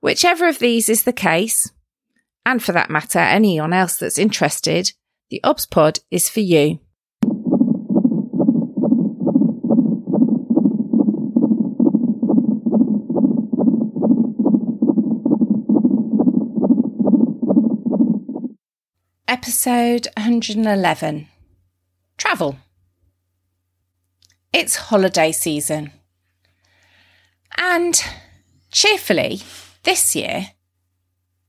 Whichever of these is the case, and for that matter, anyone else that's interested, the OBS pod is for you. Episode 111 Travel. It's holiday season. And cheerfully, this year,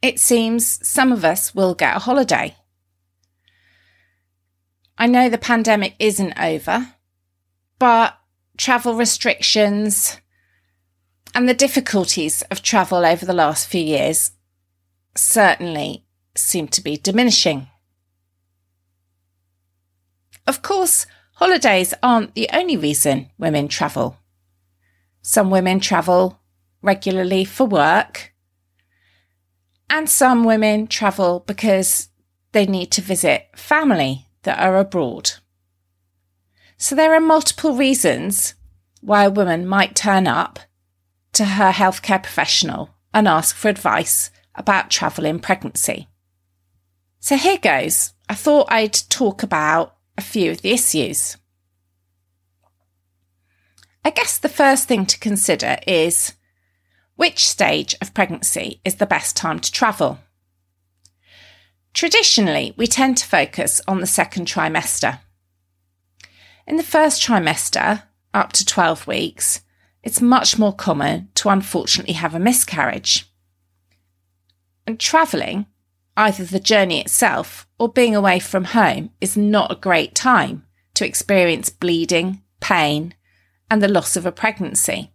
it seems some of us will get a holiday. I know the pandemic isn't over, but travel restrictions and the difficulties of travel over the last few years certainly seem to be diminishing. Of course, holidays aren't the only reason women travel. Some women travel regularly for work. And some women travel because they need to visit family that are abroad. So there are multiple reasons why a woman might turn up to her healthcare professional and ask for advice about travel in pregnancy. So here goes. I thought I'd talk about a few of the issues. I guess the first thing to consider is which stage of pregnancy is the best time to travel? Traditionally, we tend to focus on the second trimester. In the first trimester, up to 12 weeks, it's much more common to unfortunately have a miscarriage. And travelling, either the journey itself or being away from home, is not a great time to experience bleeding, pain, and the loss of a pregnancy.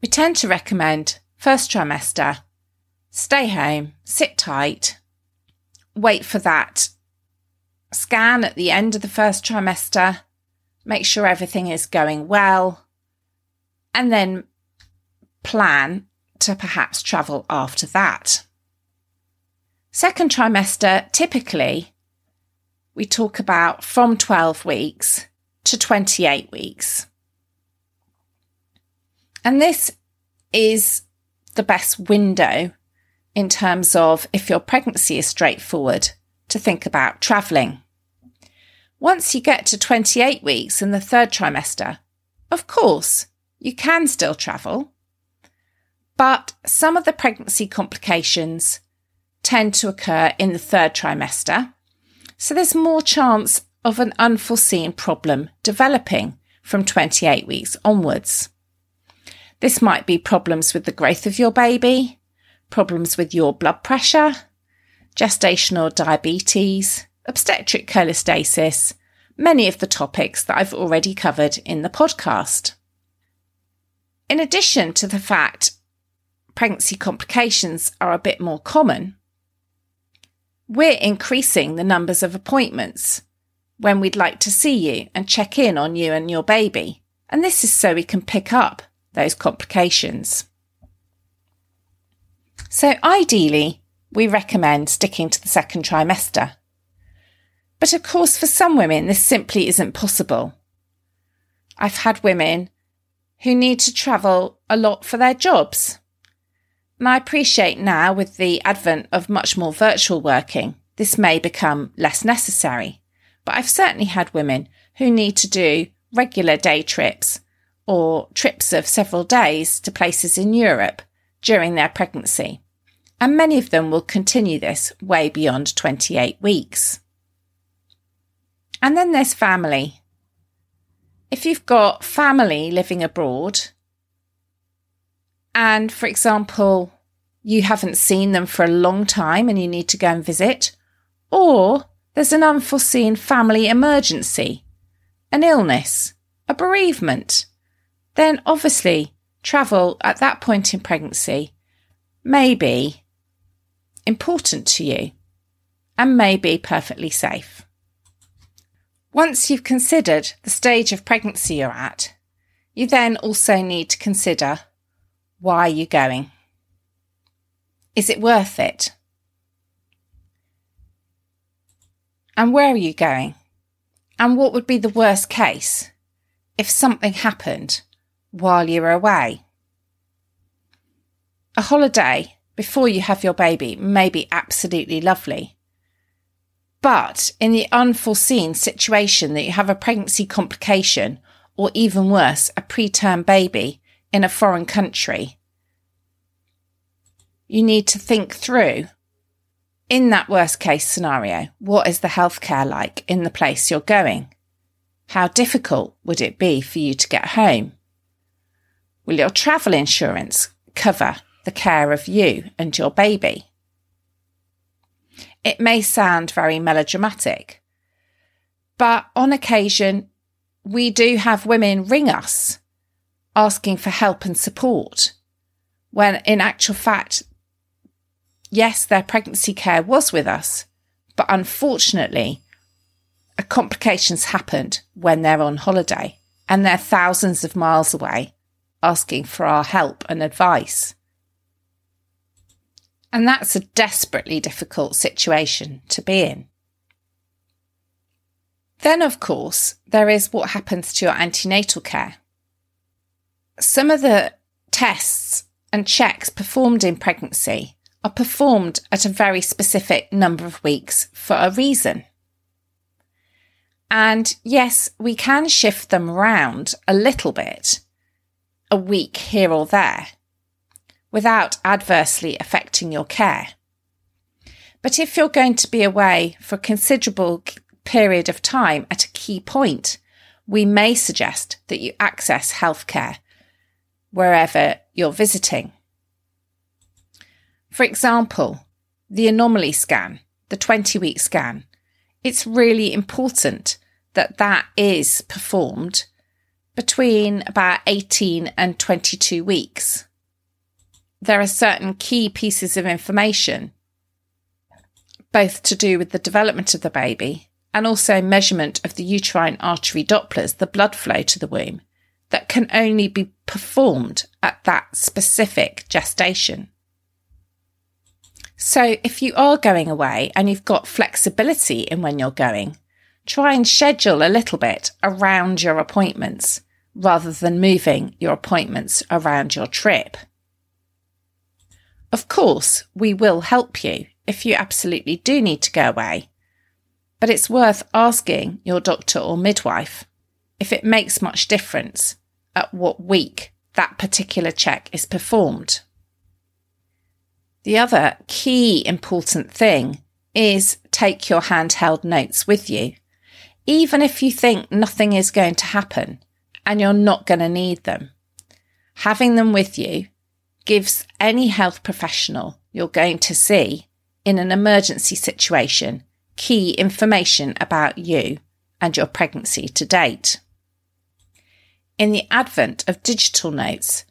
We tend to recommend first trimester, stay home, sit tight, wait for that scan at the end of the first trimester, make sure everything is going well, and then plan to perhaps travel after that. Second trimester, typically, we talk about from 12 weeks to 28 weeks. And this is the best window in terms of if your pregnancy is straightforward to think about travelling. Once you get to 28 weeks in the third trimester, of course, you can still travel, but some of the pregnancy complications tend to occur in the third trimester. So there's more chance of an unforeseen problem developing from 28 weeks onwards. This might be problems with the growth of your baby, problems with your blood pressure, gestational diabetes, obstetric cholestasis, many of the topics that I've already covered in the podcast. In addition to the fact pregnancy complications are a bit more common, we're increasing the numbers of appointments when we'd like to see you and check in on you and your baby. And this is so we can pick up those complications. So, ideally, we recommend sticking to the second trimester. But of course, for some women, this simply isn't possible. I've had women who need to travel a lot for their jobs. And I appreciate now, with the advent of much more virtual working, this may become less necessary. But I've certainly had women who need to do regular day trips or trips of several days to places in Europe during their pregnancy. And many of them will continue this way beyond 28 weeks. And then there's family. If you've got family living abroad, and for example, you haven't seen them for a long time and you need to go and visit, or there's an unforeseen family emergency, an illness, a bereavement, then obviously travel at that point in pregnancy may be important to you and may be perfectly safe. Once you've considered the stage of pregnancy you're at, you then also need to consider why you're going. Is it worth it? And where are you going? And what would be the worst case if something happened while you're away? A holiday before you have your baby may be absolutely lovely. But in the unforeseen situation that you have a pregnancy complication or even worse, a preterm baby in a foreign country, you need to think through in that worst case scenario, what is the healthcare like in the place you're going? How difficult would it be for you to get home? Will your travel insurance cover the care of you and your baby? It may sound very melodramatic, but on occasion, we do have women ring us asking for help and support when in actual fact, yes, their pregnancy care was with us, but unfortunately, a complications happened when they're on holiday and they're thousands of miles away asking for our help and advice. And that's a desperately difficult situation to be in. Then, of course, there is what happens to your antenatal care. Some of the tests and checks performed in pregnancy are performed at a very specific number of weeks for a reason. And yes, we can shift them around a little bit, a week here or there, without adversely affecting your care. But if you're going to be away for a considerable period of time at a key point, we may suggest that you access healthcare wherever you're visiting. For example, the anomaly scan, the 20 week scan, it's really important that that is performed between about 18 and 22 weeks. There are certain key pieces of information, both to do with the development of the baby and also measurement of the uterine artery Dopplers, the blood flow to the womb, that can only be performed at that specific gestation. So if you are going away and you've got flexibility in when you're going, try and schedule a little bit around your appointments rather than moving your appointments around your trip. Of course, we will help you if you absolutely do need to go away, but it's worth asking your doctor or midwife if it makes much difference at what week that particular check is performed. The other key important thing is take your handheld notes with you. Even if you think nothing is going to happen and you're not going to need them, having them with you gives any health professional you're going to see in an emergency situation key information about you and your pregnancy to date. In the advent of digital notes,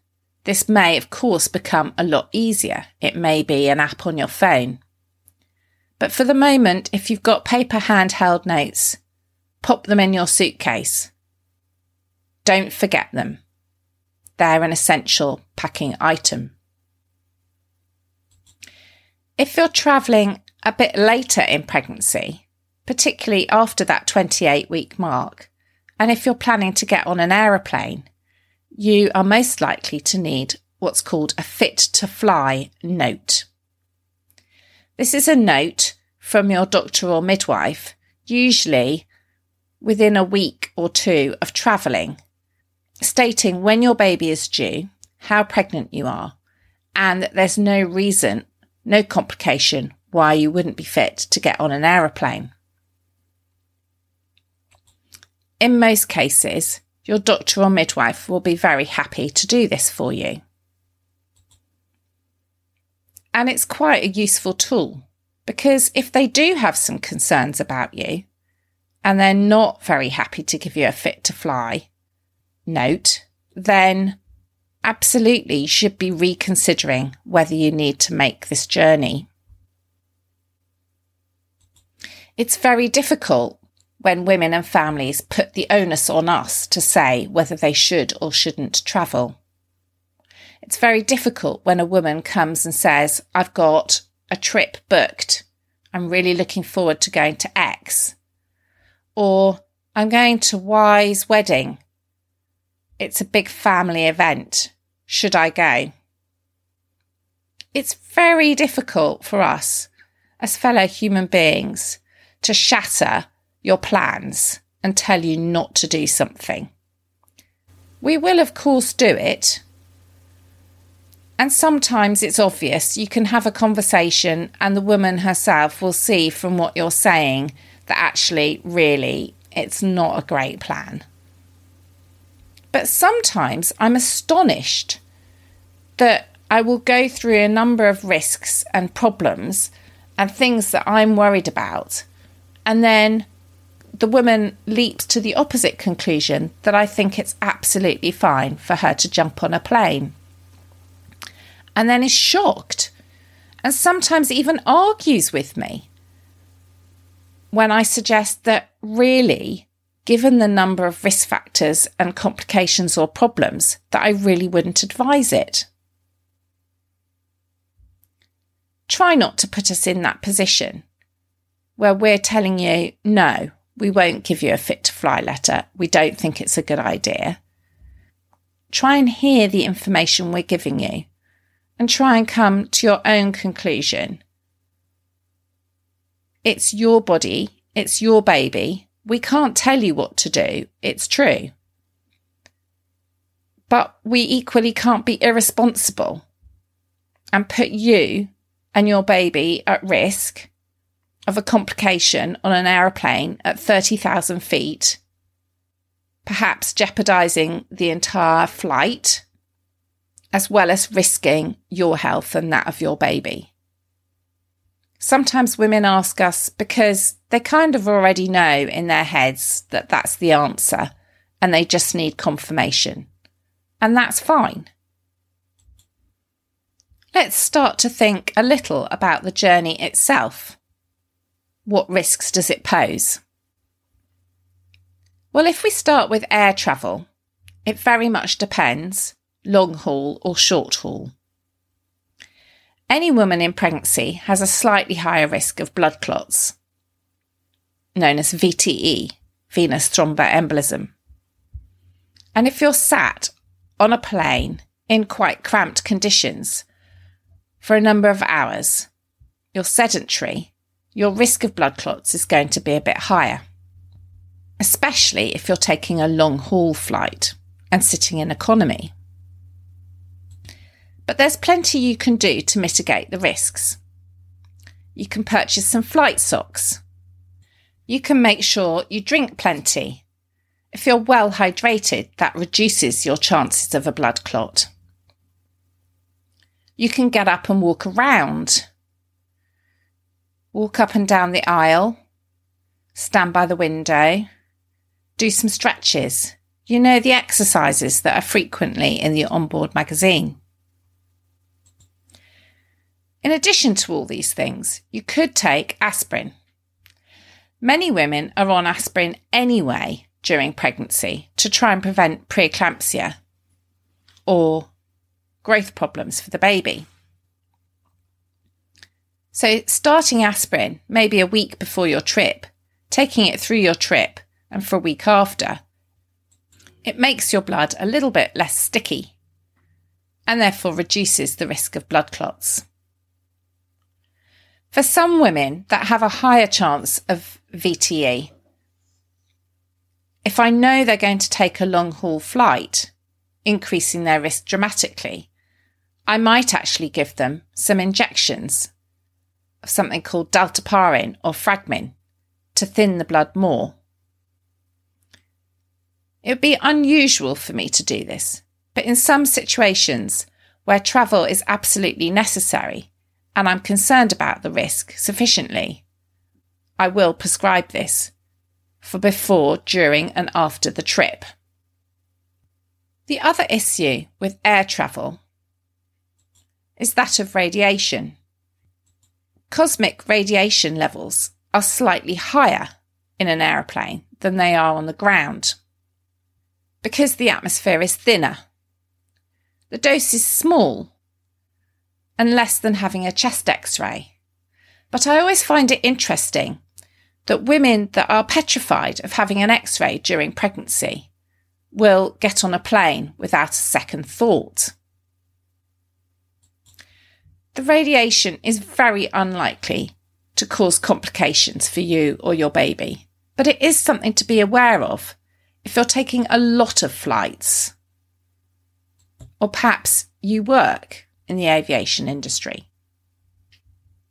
this may, of course, become a lot easier. It may be an app on your phone. But for the moment, if you've got paper handheld notes, pop them in your suitcase. Don't forget them. They're an essential packing item. If you're travelling a bit later in pregnancy, particularly after that 28 week mark, and if you're planning to get on an aeroplane, you are most likely to need what's called a fit to fly note. This is a note from your doctor or midwife, usually within a week or two of travelling, stating when your baby is due, how pregnant you are, and that there's no reason, no complication why you wouldn't be fit to get on an aeroplane. In most cases, your doctor or midwife will be very happy to do this for you. And it's quite a useful tool because if they do have some concerns about you and they're not very happy to give you a fit to fly note, then absolutely should be reconsidering whether you need to make this journey. It's very difficult when women and families put the onus on us to say whether they should or shouldn't travel. It's very difficult when a woman comes and says, I've got a trip booked. I'm really looking forward to going to X. Or I'm going to Y's wedding. It's a big family event. Should I go? It's very difficult for us as fellow human beings to shatter your plans and tell you not to do something. We will, of course, do it. And sometimes it's obvious. You can have a conversation, and the woman herself will see from what you're saying that actually, really, it's not a great plan. But sometimes I'm astonished that I will go through a number of risks and problems and things that I'm worried about. And then the woman leaps to the opposite conclusion that I think it's absolutely fine for her to jump on a plane. And then is shocked and sometimes even argues with me when I suggest that really, given the number of risk factors and complications or problems, that I really wouldn't advise it. Try not to put us in that position where we're telling you, no, we won't give you a fit to fly letter. We don't think it's a good idea. Try and hear the information we're giving you and try and come to your own conclusion. It's your body, it's your baby. We can't tell you what to do. It's true. But we equally can't be irresponsible and put you and your baby at risk of a complication on an aeroplane at 30,000 feet, perhaps jeopardizing the entire flight, as well as risking your health and that of your baby. Sometimes women ask us because they kind of already know in their heads that that's the answer and they just need confirmation. And that's fine. Let's start to think a little about the journey itself what risks does it pose? Well, if we start with air travel, it very much depends long haul or short haul. Any woman in pregnancy has a slightly higher risk of blood clots, known as VTE, venous thromboembolism. And if you're sat on a plane in quite cramped conditions for a number of hours, you're sedentary your risk of blood clots is going to be a bit higher, especially if you're taking a long haul flight and sitting in economy. But there's plenty you can do to mitigate the risks. You can purchase some flight socks. You can make sure you drink plenty. If you're well hydrated, that reduces your chances of a blood clot. You can get up and walk around walk up and down the aisle, stand by the window, do some stretches. You know, the exercises that are frequently in the onboard magazine. In addition to all these things, you could take aspirin. Many women are on aspirin anyway during pregnancy to try and prevent preeclampsia or growth problems for the baby. So, starting aspirin maybe a week before your trip, taking it through your trip, and for a week after, it makes your blood a little bit less sticky and therefore reduces the risk of blood clots. For some women that have a higher chance of VTE, if I know they're going to take a long haul flight, increasing their risk dramatically, I might actually give them some injections of something called dalteparin or fragmin to thin the blood more. It would be unusual for me to do this, but in some situations where travel is absolutely necessary and I'm concerned about the risk sufficiently, I will prescribe this for before, during, and after the trip. The other issue with air travel is that of radiation. Cosmic radiation levels are slightly higher in an aeroplane than they are on the ground because the atmosphere is thinner. The dose is small and less than having a chest x ray. But I always find it interesting that women that are petrified of having an x ray during pregnancy will get on a plane without a second thought. The radiation is very unlikely to cause complications for you or your baby, but it is something to be aware of if you're taking a lot of flights. Or perhaps you work in the aviation industry.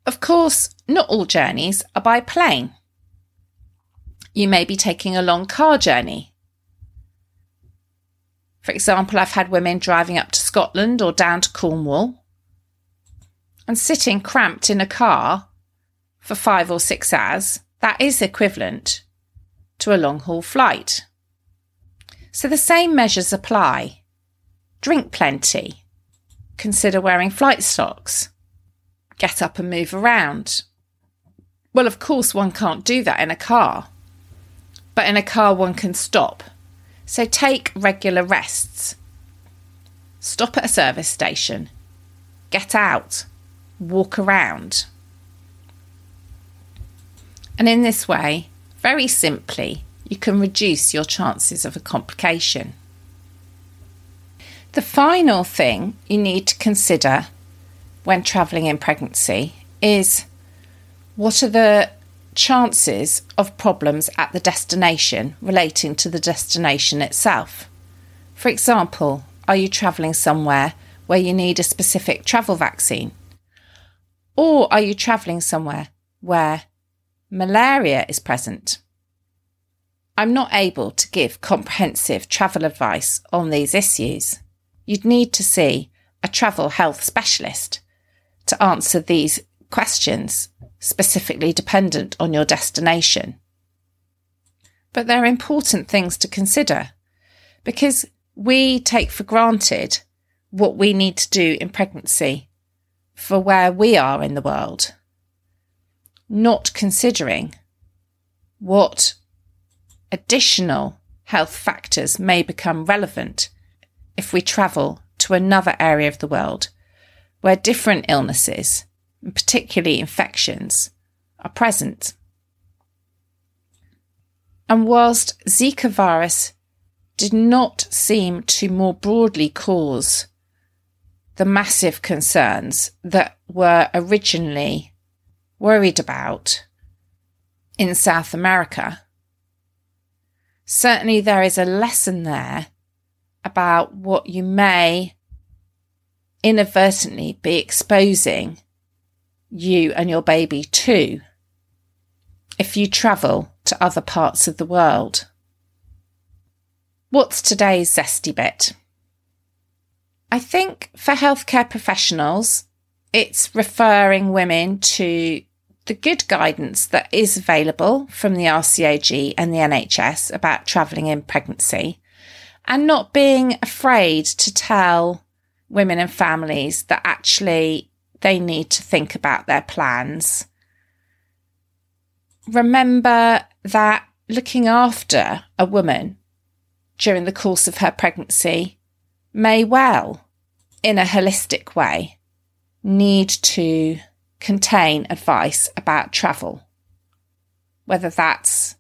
Of course, not all journeys are by plane. You may be taking a long car journey. For example, I've had women driving up to Scotland or down to Cornwall and sitting cramped in a car for five or six hours. That is equivalent to a long haul flight. So the same measures apply. Drink plenty. Consider wearing flight socks. Get up and move around. Well, of course, one can't do that in a car, but in a car, one can stop. So take regular rests. Stop at a service station. Get out. Walk around. And in this way, very simply, you can reduce your chances of a complication. The final thing you need to consider when travelling in pregnancy is what are the chances of problems at the destination relating to the destination itself? For example, are you travelling somewhere where you need a specific travel vaccine? Or are you travelling somewhere where malaria is present? I'm not able to give comprehensive travel advice on these issues. You'd need to see a travel health specialist to answer these questions specifically dependent on your destination. But they're important things to consider because we take for granted what we need to do in pregnancy for where we are in the world, not considering what additional health factors may become relevant if we travel to another area of the world where different illnesses, and particularly infections, are present. And whilst Zika virus did not seem to more broadly cause the massive concerns that were originally worried about in South America, certainly there is a lesson there about what you may inadvertently be exposing you and your baby to if you travel to other parts of the world. What's today's zesty bit? I think for healthcare professionals, it's referring women to the good guidance that is available from the RCOG and the NHS about travelling in pregnancy and not being afraid to tell women and families that actually they need to think about their plans. Remember that looking after a woman during the course of her pregnancy may well, in a holistic way, need to contain advice about travel, whether that's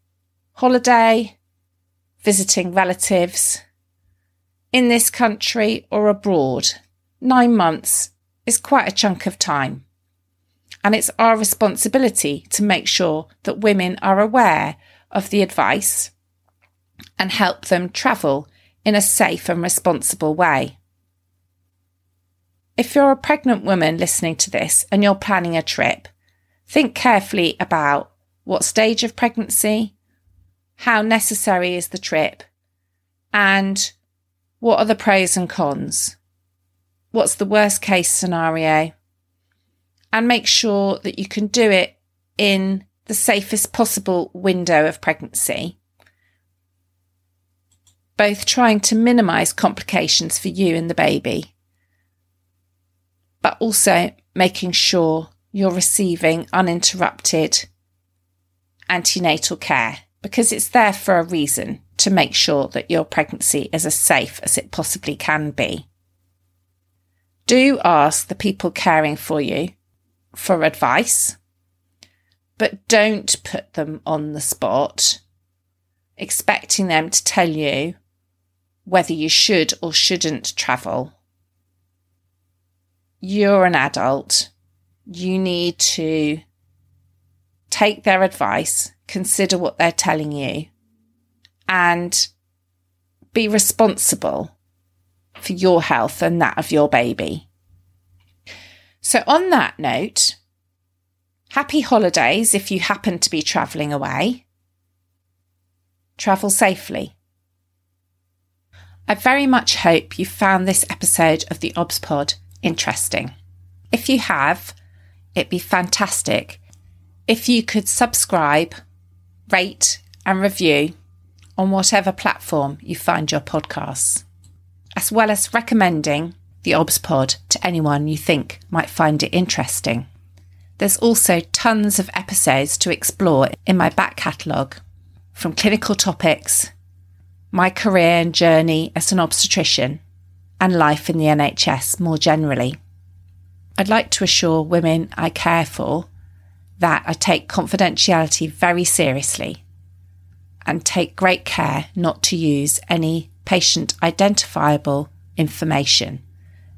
holiday, visiting relatives in this country or abroad. Nine months is quite a chunk of time. And it's our responsibility to make sure that women are aware of the advice and help them travel in a safe and responsible way. If you're a pregnant woman listening to this and you're planning a trip, think carefully about what stage of pregnancy, how necessary is the trip, and what are the pros and cons? What's the worst case scenario? And make sure that you can do it in the safest possible window of pregnancy both trying to minimise complications for you and the baby, but also making sure you're receiving uninterrupted antenatal care because it's there for a reason to make sure that your pregnancy is as safe as it possibly can be. Do ask the people caring for you for advice, but don't put them on the spot, expecting them to tell you whether you should or shouldn't travel. You're an adult. You need to take their advice, consider what they're telling you, and be responsible for your health and that of your baby. So, on that note, happy holidays if you happen to be travelling away. Travel safely. I very much hope you found this episode of the OBS Pod interesting. If you have, it'd be fantastic if you could subscribe, rate, and review on whatever platform you find your podcasts, as well as recommending the OBS Pod to anyone you think might find it interesting. There's also tons of episodes to explore in my back catalogue, from clinical topics my career and journey as an obstetrician, and life in the NHS more generally. I'd like to assure women I care for that I take confidentiality very seriously and take great care not to use any patient identifiable information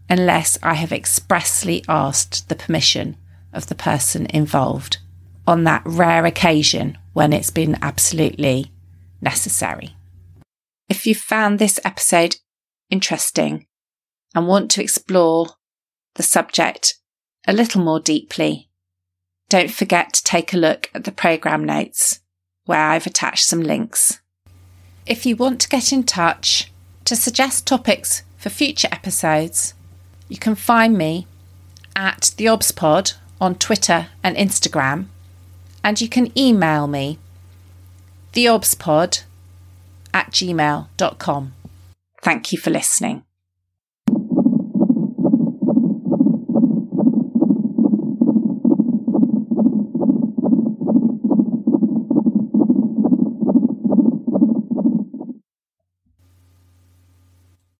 unless I have expressly asked the permission of the person involved on that rare occasion when it's been absolutely necessary. If you found this episode interesting and want to explore the subject a little more deeply, don't forget to take a look at the programme notes where I've attached some links. If you want to get in touch to suggest topics for future episodes, you can find me at the OBSPod on Twitter and Instagram, and you can email me theobspod at gmail.com. Thank you for listening.